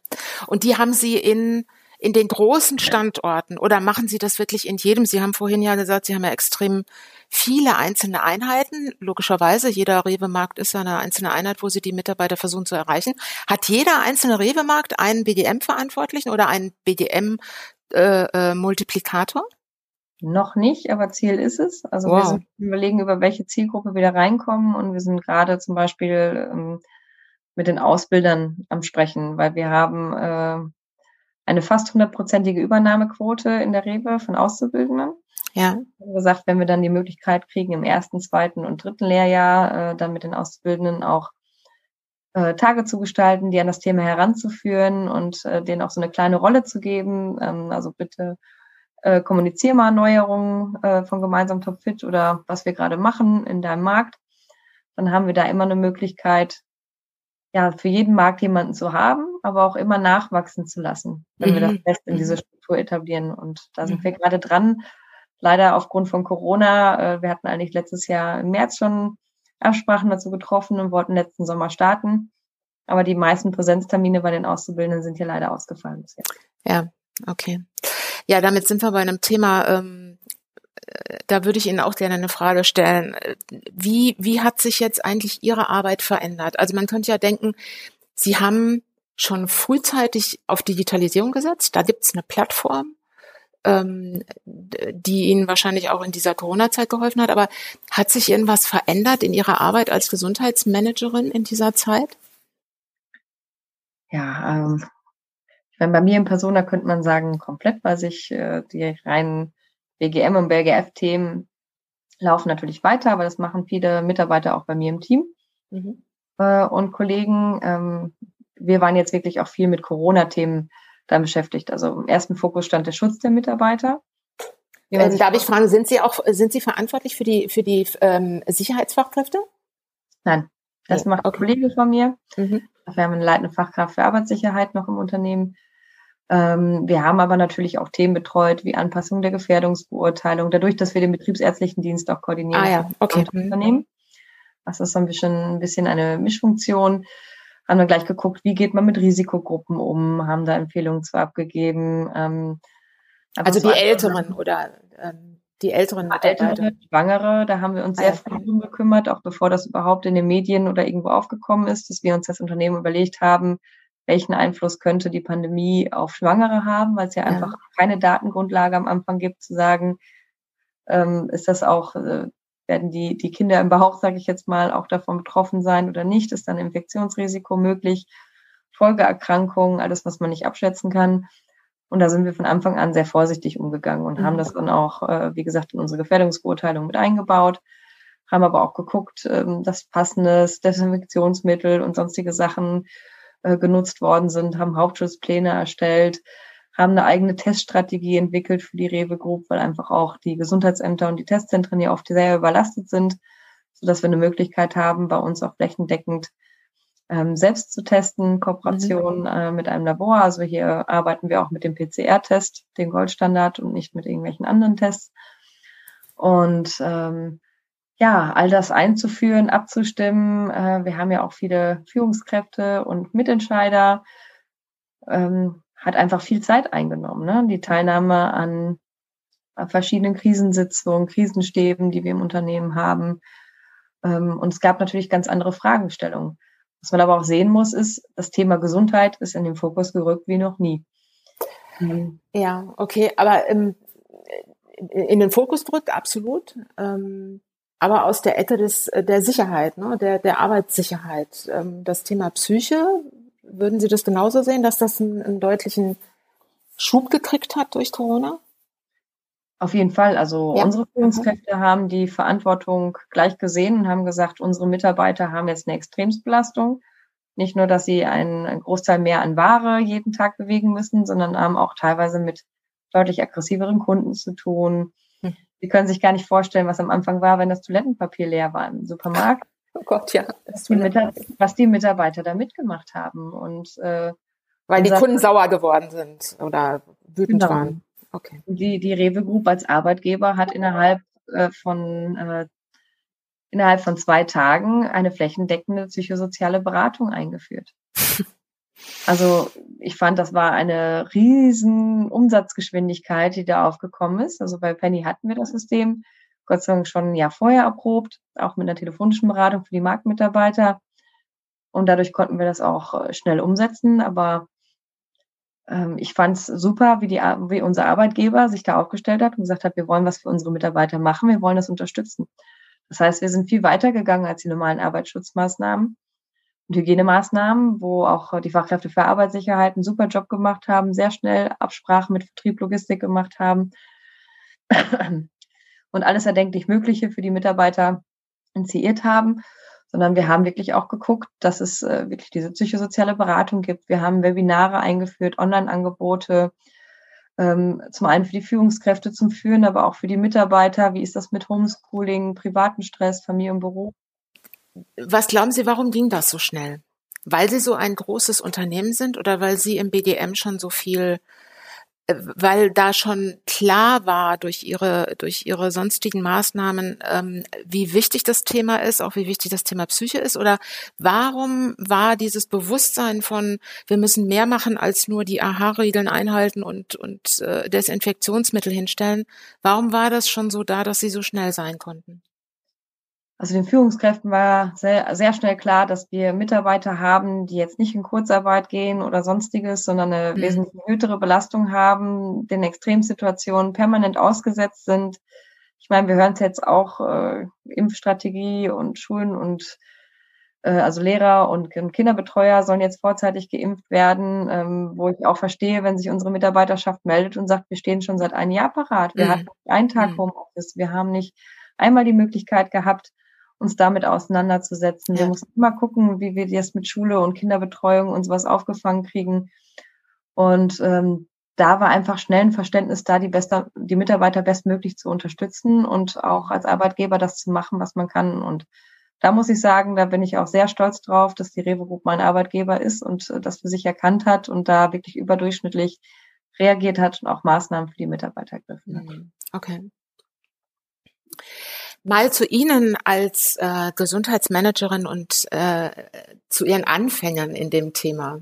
Und die haben Sie in in den großen Standorten oder machen Sie das wirklich in jedem? Sie haben vorhin ja gesagt, Sie haben ja extrem viele einzelne Einheiten. Logischerweise, jeder Rewe-Markt ist ja eine einzelne Einheit, wo Sie die Mitarbeiter versuchen zu erreichen. Hat jeder einzelne Rewe-Markt einen BDM-Verantwortlichen oder einen BDM-Multiplikator? Äh, äh, noch nicht, aber Ziel ist es. Also wow. wir sind überlegen, über welche Zielgruppe wir da reinkommen und wir sind gerade zum Beispiel ähm, mit den Ausbildern am Sprechen, weil wir haben äh, eine fast hundertprozentige Übernahmequote in der Rewe von Auszubildenden. Ja. Wie gesagt, wenn wir dann die Möglichkeit kriegen, im ersten, zweiten und dritten Lehrjahr äh, dann mit den Auszubildenden auch äh, Tage zu gestalten, die an das Thema heranzuführen und äh, denen auch so eine kleine Rolle zu geben. Ähm, also bitte äh, kommunizier mal Neuerungen äh, von gemeinsam Topfit oder was wir gerade machen in deinem Markt. Dann haben wir da immer eine Möglichkeit, ja, für jeden Markt jemanden zu haben, aber auch immer nachwachsen zu lassen, wenn mhm. wir das fest in diese mhm. Struktur etablieren. Und da sind mhm. wir gerade dran. Leider aufgrund von Corona, äh, wir hatten eigentlich letztes Jahr im März schon Absprachen dazu getroffen und wollten letzten Sommer starten. Aber die meisten Präsenztermine bei den Auszubildenden sind hier leider ausgefallen bisher. Ja, okay. Ja, damit sind wir bei einem Thema, ähm, da würde ich Ihnen auch gerne eine Frage stellen. Wie, wie hat sich jetzt eigentlich Ihre Arbeit verändert? Also man könnte ja denken, Sie haben schon frühzeitig auf Digitalisierung gesetzt. Da gibt es eine Plattform, ähm, die Ihnen wahrscheinlich auch in dieser Corona-Zeit geholfen hat. Aber hat sich irgendwas verändert in Ihrer Arbeit als Gesundheitsmanagerin in dieser Zeit? Ja, ähm, ich meine, bei mir in Persona könnte man sagen, komplett, weil sich äh, die reinen BGM und BGF-Themen laufen natürlich weiter, aber das machen viele Mitarbeiter auch bei mir im Team mhm. äh, und Kollegen. Ähm, wir waren jetzt wirklich auch viel mit Corona-Themen dann beschäftigt. Also im ersten Fokus stand der Schutz der Mitarbeiter. Ähm, darf ich fragen, sind Sie auch, sind Sie verantwortlich für die, für die ähm, Sicherheitsfachkräfte? Nein, das macht okay. ein Kollege von mir. Mhm. Wir haben eine leitende Fachkraft für Arbeitssicherheit noch im Unternehmen. Ähm, wir haben aber natürlich auch Themen betreut, wie Anpassung der Gefährdungsbeurteilung, dadurch, dass wir den betriebsärztlichen Dienst auch koordinieren. Ah ja, okay. Mhm. Unternehmen. Das ist so ein bisschen, ein bisschen eine Mischfunktion. Haben dann gleich geguckt, wie geht man mit Risikogruppen um, haben da Empfehlungen zu abgegeben. Ähm, also die Älteren oder ähm, die älteren Ältere, Schwangere, da haben wir uns ah, sehr früh drum gekümmert, auch bevor das überhaupt in den Medien oder irgendwo aufgekommen ist, dass wir uns das Unternehmen überlegt haben, welchen Einfluss könnte die Pandemie auf Schwangere haben, weil es ja, ja. einfach keine Datengrundlage am Anfang gibt, zu sagen, ähm, ist das auch, äh, werden die, die Kinder im Bauch, sage ich jetzt mal, auch davon betroffen sein oder nicht? Ist dann Infektionsrisiko möglich? Folgeerkrankungen, alles, was man nicht abschätzen kann. Und da sind wir von Anfang an sehr vorsichtig umgegangen und mhm. haben das dann auch, äh, wie gesagt, in unsere Gefährdungsbeurteilung mit eingebaut, haben aber auch geguckt, ähm, dass passendes Desinfektionsmittel und sonstige Sachen äh, genutzt worden sind, haben Hauptschutzpläne erstellt, haben eine eigene Teststrategie entwickelt für die Rewe Group, weil einfach auch die Gesundheitsämter und die Testzentren ja oft sehr überlastet sind, sodass wir eine Möglichkeit haben, bei uns auch flächendeckend ähm, selbst zu testen, Kooperation mhm. äh, mit einem Labor. Also hier arbeiten wir auch mit dem PCR-Test, dem Goldstandard und nicht mit irgendwelchen anderen Tests. Und ähm, ja, all das einzuführen, abzustimmen. Äh, wir haben ja auch viele Führungskräfte und Mitentscheider. Ähm, hat einfach viel Zeit eingenommen. Ne? Die Teilnahme an verschiedenen Krisensitzungen, Krisenstäben, die wir im Unternehmen haben. Ähm, und es gab natürlich ganz andere Fragestellungen. Was man aber auch sehen muss, ist, das Thema Gesundheit ist in den Fokus gerückt wie noch nie. Mhm. Ja, okay, aber ähm, in den Fokus gerückt, absolut. Ähm, aber aus der Ecke des, der Sicherheit, ne, der, der Arbeitssicherheit. Ähm, das Thema Psyche, würden Sie das genauso sehen, dass das einen, einen deutlichen Schub gekriegt hat durch Corona? Auf jeden Fall. Also ja. unsere Führungskräfte mhm. haben die Verantwortung gleich gesehen und haben gesagt, unsere Mitarbeiter haben jetzt eine Extremsbelastung. Nicht nur, dass sie einen, Großteil mehr an Ware jeden Tag bewegen müssen, sondern haben auch teilweise mit deutlich aggressiveren Kunden zu tun. Sie können sich gar nicht vorstellen, was am Anfang war, wenn das Toilettenpapier leer war im Supermarkt. Oh Gott, ja. Die was die Mitarbeiter da mitgemacht haben. Und äh, weil die Kunden sauer geworden sind oder wütend genau. waren. Okay. Die, die Rewe Group als Arbeitgeber hat innerhalb äh, von äh, innerhalb von zwei Tagen eine flächendeckende psychosoziale Beratung eingeführt. Also ich fand, das war eine riesen Umsatzgeschwindigkeit, die da aufgekommen ist. Also bei Penny hatten wir das System, Gott sei Dank schon ein Jahr vorher erprobt, auch mit einer telefonischen Beratung für die Marktmitarbeiter. Und dadurch konnten wir das auch äh, schnell umsetzen. Aber ähm, ich fand es super, wie, die, wie unser Arbeitgeber sich da aufgestellt hat und gesagt hat, wir wollen was für unsere Mitarbeiter machen, wir wollen das unterstützen. Das heißt, wir sind viel weiter gegangen als die normalen Arbeitsschutzmaßnahmen und Hygienemaßnahmen, wo auch die Fachkräfte für Arbeitssicherheit einen super Job gemacht haben, sehr schnell Absprachen mit Vertrieb, Logistik gemacht haben und alles erdenklich Mögliche für die Mitarbeiter initiiert haben sondern wir haben wirklich auch geguckt, dass es äh, wirklich diese psychosoziale Beratung gibt. Wir haben Webinare eingeführt, Online-Angebote, ähm, zum einen für die Führungskräfte zum Führen, aber auch für die Mitarbeiter. Wie ist das mit Homeschooling, privaten Stress, Familie und Beruf? Was glauben Sie, warum ging das so schnell? Weil Sie so ein großes Unternehmen sind oder weil Sie im BDM schon so viel weil da schon klar war durch ihre durch ihre sonstigen Maßnahmen, ähm, wie wichtig das Thema ist, auch wie wichtig das Thema Psyche ist? Oder warum war dieses Bewusstsein von wir müssen mehr machen als nur die AHA-Regeln einhalten und und äh, Desinfektionsmittel hinstellen? Warum war das schon so da, dass sie so schnell sein konnten? Also den Führungskräften war sehr, sehr schnell klar, dass wir Mitarbeiter haben, die jetzt nicht in Kurzarbeit gehen oder sonstiges, sondern eine mhm. wesentlich erhöhtere Belastung haben, den Extremsituationen permanent ausgesetzt sind. Ich meine, wir hören es jetzt auch, äh, Impfstrategie und Schulen und äh, also Lehrer und Kinderbetreuer sollen jetzt vorzeitig geimpft werden, ähm, wo ich auch verstehe, wenn sich unsere Mitarbeiterschaft meldet und sagt, wir stehen schon seit einem Jahr parat. Wir mhm. hatten einen Tag mhm. Homeoffice, wir haben nicht einmal die Möglichkeit gehabt, uns damit auseinanderzusetzen. Ja. Wir müssen immer gucken, wie wir das mit Schule und Kinderbetreuung und sowas aufgefangen kriegen. Und ähm, da war einfach schnell ein Verständnis da, die, bester, die Mitarbeiter bestmöglich zu unterstützen und auch als Arbeitgeber das zu machen, was man kann. Und da muss ich sagen, da bin ich auch sehr stolz drauf, dass die Rewe Group mein Arbeitgeber ist und äh, das für sich erkannt hat und da wirklich überdurchschnittlich reagiert hat und auch Maßnahmen für die Mitarbeiter ergriffen hat. Mhm. Okay. Mal zu Ihnen als äh, Gesundheitsmanagerin und äh, zu Ihren Anfängern in dem Thema.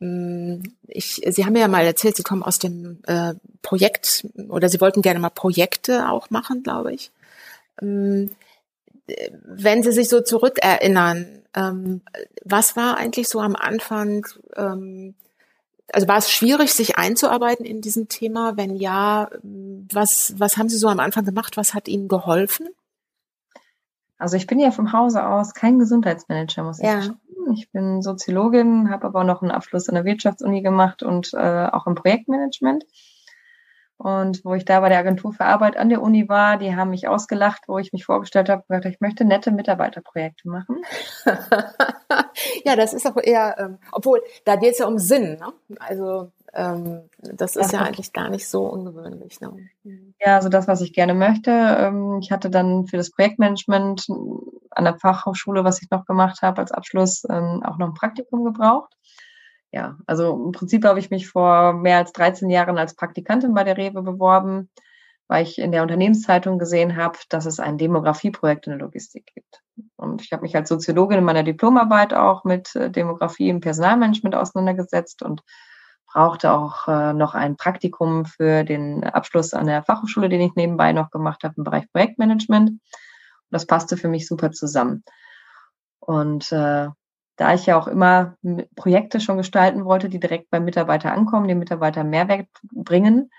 Mm, ich, Sie haben ja mal erzählt, Sie kommen aus dem äh, Projekt oder Sie wollten gerne mal Projekte auch machen, glaube ich. Ähm, wenn Sie sich so zurückerinnern, ähm, was war eigentlich so am Anfang, ähm, also war es schwierig, sich einzuarbeiten in diesem Thema? Wenn ja, was, was haben Sie so am Anfang gemacht? Was hat Ihnen geholfen? Also ich bin ja vom Hause aus kein Gesundheitsmanager, muss ich ja. sagen. Ich bin Soziologin, habe aber noch einen Abschluss in der Wirtschaftsuni gemacht und äh, auch im Projektmanagement. Und wo ich da bei der Agentur für Arbeit an der Uni war, die haben mich ausgelacht, wo ich mich vorgestellt habe, gesagt, ich möchte nette Mitarbeiterprojekte machen. ja, das ist auch eher, ähm, obwohl da geht es ja um Sinn. Ne? Also das ist ja, ja eigentlich gar nicht so ungewöhnlich. Ne? Mhm. Ja, also das, was ich gerne möchte. Ähm, ich hatte dann für das Projektmanagement an der Fachhochschule, was ich noch gemacht habe als Abschluss, ähm, auch noch ein Praktikum gebraucht ja, also im Prinzip habe ich mich vor mehr als 13 Jahren als Praktikantin bei der Rewe beworben, weil ich in der Unternehmenszeitung gesehen habe, dass es ein Demografieprojekt in der Logistik gibt. Und ich habe mich als Soziologin in meiner Diplomarbeit auch mit äh, Demografie im Personalmanagement auseinandergesetzt und brauchte auch äh, noch ein Praktikum für den Abschluss an der Fachhochschule, den ich nebenbei noch gemacht habe im Bereich Projektmanagement. Und das passte für mich super zusammen. Und äh, da ich ja auch immer Projekte schon gestalten wollte, die direkt beim Mitarbeiter ankommen, den Mitarbeiter Mehrwert bringen,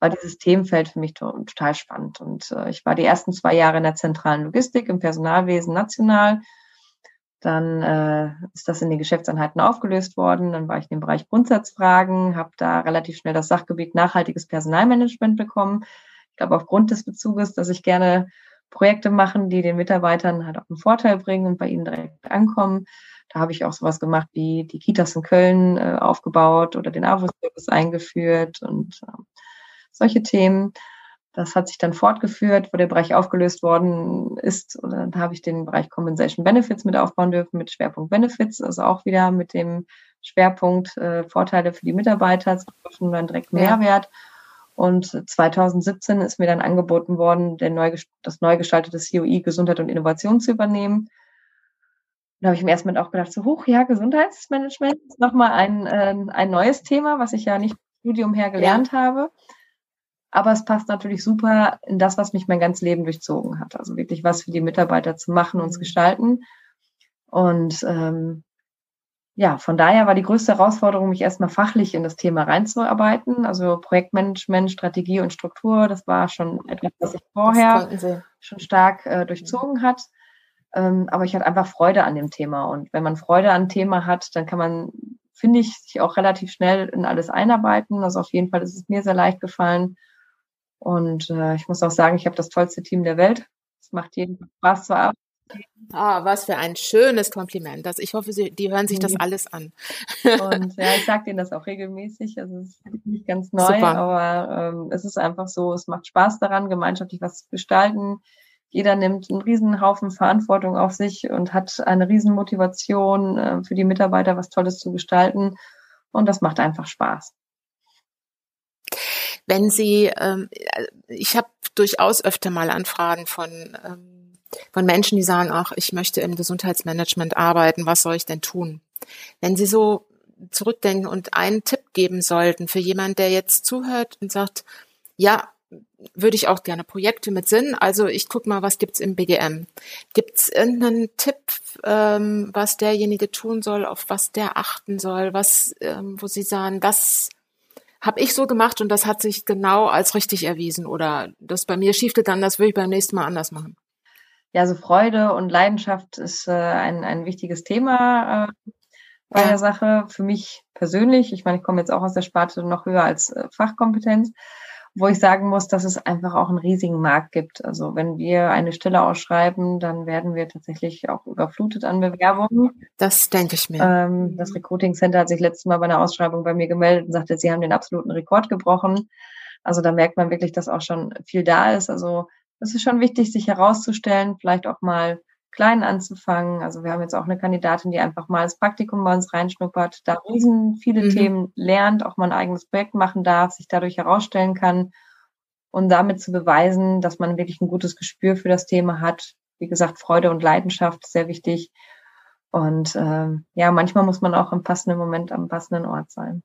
war dieses Themenfeld für mich total spannend. Und äh, ich war die ersten zwei Jahre in der zentralen Logistik im Personalwesen national. Dann äh, ist das in den Geschäftseinheiten aufgelöst worden. Dann war ich in dem Bereich Grundsatzfragen, habe da relativ schnell das Sachgebiet nachhaltiges Personalmanagement bekommen. Ich glaube, aufgrund des Bezuges, dass ich gerne Projekte machen, die den Mitarbeitern halt auch einen Vorteil bringen und bei ihnen direkt ankommen, da habe ich auch sowas gemacht wie die Kitas in Köln äh, aufgebaut oder den AWO-Service eingeführt und äh, solche Themen. Das hat sich dann fortgeführt, wo der Bereich aufgelöst worden ist. Und dann habe ich den Bereich Compensation Benefits mit aufbauen dürfen, mit Schwerpunkt Benefits, also auch wieder mit dem Schwerpunkt äh, Vorteile für die Mitarbeiter, zu dann direkt Mehrwert. Und 2017 ist mir dann angeboten worden, neu, das neu gestaltete COI Gesundheit und Innovation zu übernehmen. Da habe ich ersten Moment auch gedacht, so hoch, ja, Gesundheitsmanagement ist nochmal ein, äh, ein neues Thema, was ich ja nicht im Studium her gelernt ja. habe. Aber es passt natürlich super in das, was mich mein ganzes Leben durchzogen hat. Also wirklich was für die Mitarbeiter zu machen und zu mhm. gestalten. Und ähm, ja, von daher war die größte Herausforderung, mich erstmal fachlich in das Thema reinzuarbeiten. Also Projektmanagement, Strategie und Struktur, das war schon etwas, was sich vorher schon stark äh, durchzogen hat. Ähm, aber ich hatte einfach Freude an dem Thema. Und wenn man Freude an dem Thema hat, dann kann man, finde ich, sich auch relativ schnell in alles einarbeiten. Also auf jeden Fall ist es mir sehr leicht gefallen. Und äh, ich muss auch sagen, ich habe das tollste Team der Welt. Es macht jeden Spaß zu arbeiten. Ah, was für ein schönes Kompliment. Das, ich hoffe, Sie, die hören sich das alles an. Und ja, ich sage Ihnen das auch regelmäßig. Also es ist nicht ganz neu, Super. aber ähm, es ist einfach so, es macht Spaß daran, gemeinschaftlich was zu gestalten. Jeder nimmt einen riesen Haufen Verantwortung auf sich und hat eine riesen Motivation äh, für die Mitarbeiter, was Tolles zu gestalten. Und das macht einfach Spaß. Wenn Sie, ähm, ich habe durchaus öfter mal Anfragen von ähm, von Menschen, die sagen, ach, ich möchte im Gesundheitsmanagement arbeiten, was soll ich denn tun? Wenn Sie so zurückdenken und einen Tipp geben sollten für jemanden, der jetzt zuhört und sagt, ja, würde ich auch gerne Projekte mit Sinn. Also ich gucke mal, was gibt's im BGM. Gibt's irgendeinen Tipp, ähm, was derjenige tun soll, auf was der achten soll, was, ähm, wo Sie sagen, das habe ich so gemacht und das hat sich genau als richtig erwiesen oder das bei mir schiefgegangen, das würde ich beim nächsten Mal anders machen. Ja, so Freude und Leidenschaft ist äh, ein, ein wichtiges Thema äh, bei der Sache. Für mich persönlich, ich meine, ich komme jetzt auch aus der Sparte noch höher als äh, Fachkompetenz wo ich sagen muss, dass es einfach auch einen riesigen Markt gibt. Also wenn wir eine Stelle ausschreiben, dann werden wir tatsächlich auch überflutet an Bewerbungen. Das denke ich mir. Ähm, das Recruiting Center hat sich letztes Mal bei einer Ausschreibung bei mir gemeldet und sagte, sie haben den absoluten Rekord gebrochen. Also da merkt man wirklich, dass auch schon viel da ist. Also es ist schon wichtig, sich herauszustellen, vielleicht auch mal klein anzufangen. Also wir haben jetzt auch eine Kandidatin, die einfach mal das Praktikum bei uns reinschnuppert, da riesen viele mhm. Themen lernt, auch mal ein eigenes Projekt machen darf, sich dadurch herausstellen kann und damit zu beweisen, dass man wirklich ein gutes Gespür für das Thema hat. Wie gesagt, Freude und Leidenschaft ist sehr wichtig. Und ähm, ja, manchmal muss man auch im passenden Moment am passenden Ort sein.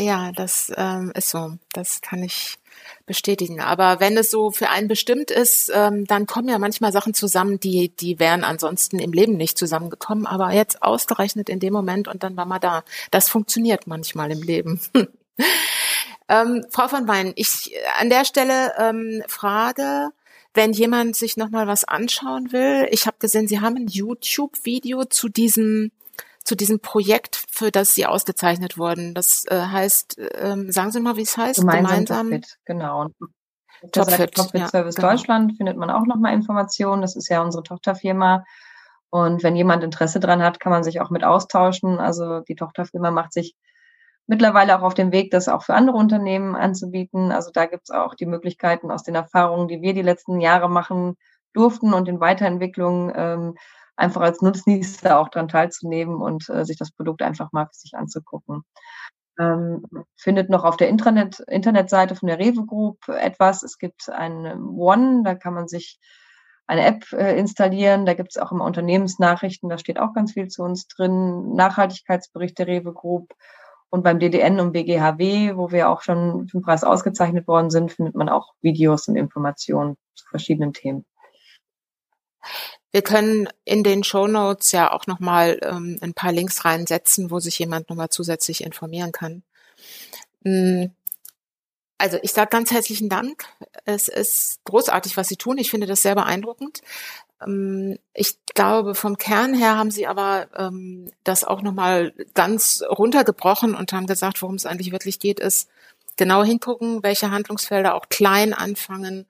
Ja, das ähm, ist so. Das kann ich bestätigen. Aber wenn es so für einen bestimmt ist, ähm, dann kommen ja manchmal Sachen zusammen, die, die wären ansonsten im Leben nicht zusammengekommen, aber jetzt ausgerechnet in dem Moment und dann war man da. Das funktioniert manchmal im Leben. ähm, Frau von Wein, ich an der Stelle ähm, frage, wenn jemand sich nochmal was anschauen will, ich habe gesehen, Sie haben ein YouTube-Video zu diesem zu diesem Projekt, für das Sie ausgezeichnet wurden. Das äh, heißt, ähm, sagen Sie mal, wie es heißt? Gemeinsam, Gemeinsam. Genau. Topfit, Topfit ja, Service genau. Deutschland findet man auch nochmal Informationen. Das ist ja unsere Tochterfirma. Und wenn jemand Interesse dran hat, kann man sich auch mit austauschen. Also die Tochterfirma macht sich mittlerweile auch auf dem Weg, das auch für andere Unternehmen anzubieten. Also da gibt es auch die Möglichkeiten aus den Erfahrungen, die wir die letzten Jahre machen durften und den Weiterentwicklungen ähm, einfach als Nutznießer auch daran teilzunehmen und äh, sich das Produkt einfach mal sich anzugucken. Ähm, findet noch auf der Intranet, Internetseite von der Rewe Group etwas. Es gibt ein One, da kann man sich eine App äh, installieren. Da gibt es auch immer Unternehmensnachrichten, da steht auch ganz viel zu uns drin. Nachhaltigkeitsbericht der Rewe Group. Und beim DDN und BGHW, wo wir auch schon für den Preis ausgezeichnet worden sind, findet man auch Videos und Informationen zu verschiedenen Themen. Wir können in den Show Notes ja auch nochmal ähm, ein paar Links reinsetzen, wo sich jemand nochmal zusätzlich informieren kann. Hm, also ich sage ganz herzlichen Dank. Es ist großartig, was Sie tun. Ich finde das sehr beeindruckend. Ähm, ich glaube, vom Kern her haben Sie aber ähm, das auch nochmal ganz runtergebrochen und haben gesagt, worum es eigentlich wirklich geht, ist genau hingucken, welche Handlungsfelder auch klein anfangen,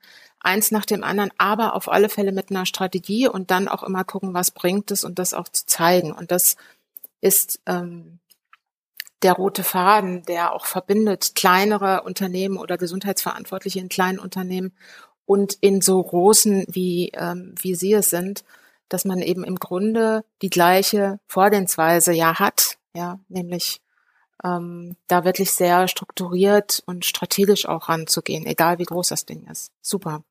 eins nach dem anderen, aber auf alle Fälle mit einer Strategie und dann auch immer gucken, was bringt es und das auch zu zeigen. Und das ist ähm, der rote Faden, der auch verbindet kleinere Unternehmen oder Gesundheitsverantwortliche in kleinen Unternehmen und in so großen, wie, ähm, wie Sie es sind, dass man eben im Grunde die gleiche Vorgehensweise ja hat, ja, nämlich ähm, da wirklich sehr strukturiert und strategisch auch ranzugehen, egal wie groß das Ding ist. Super.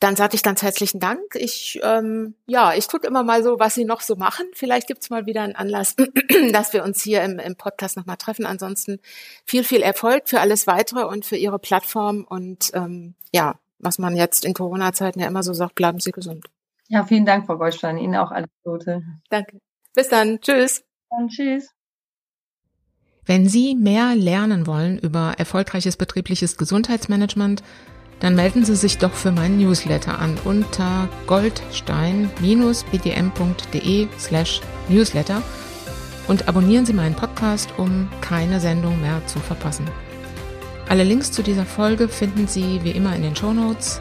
Dann sage ich ganz herzlichen Dank. Ich ähm, ja, ich gucke immer mal so, was Sie noch so machen. Vielleicht gibt's mal wieder einen Anlass, dass wir uns hier im, im Podcast nochmal treffen. Ansonsten viel, viel Erfolg für alles Weitere und für Ihre Plattform. Und ähm, ja, was man jetzt in Corona-Zeiten ja immer so sagt, bleiben Sie gesund. Ja, vielen Dank, Frau Goldstein. Ihnen auch alles Gute. Danke. Bis dann. Tschüss. Dann tschüss. Wenn Sie mehr lernen wollen über erfolgreiches betriebliches Gesundheitsmanagement, dann melden Sie sich doch für meinen Newsletter an unter goldstein-bdm.de slash newsletter und abonnieren Sie meinen Podcast, um keine Sendung mehr zu verpassen. Alle Links zu dieser Folge finden Sie wie immer in den Show Notes.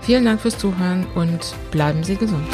Vielen Dank fürs Zuhören und bleiben Sie gesund.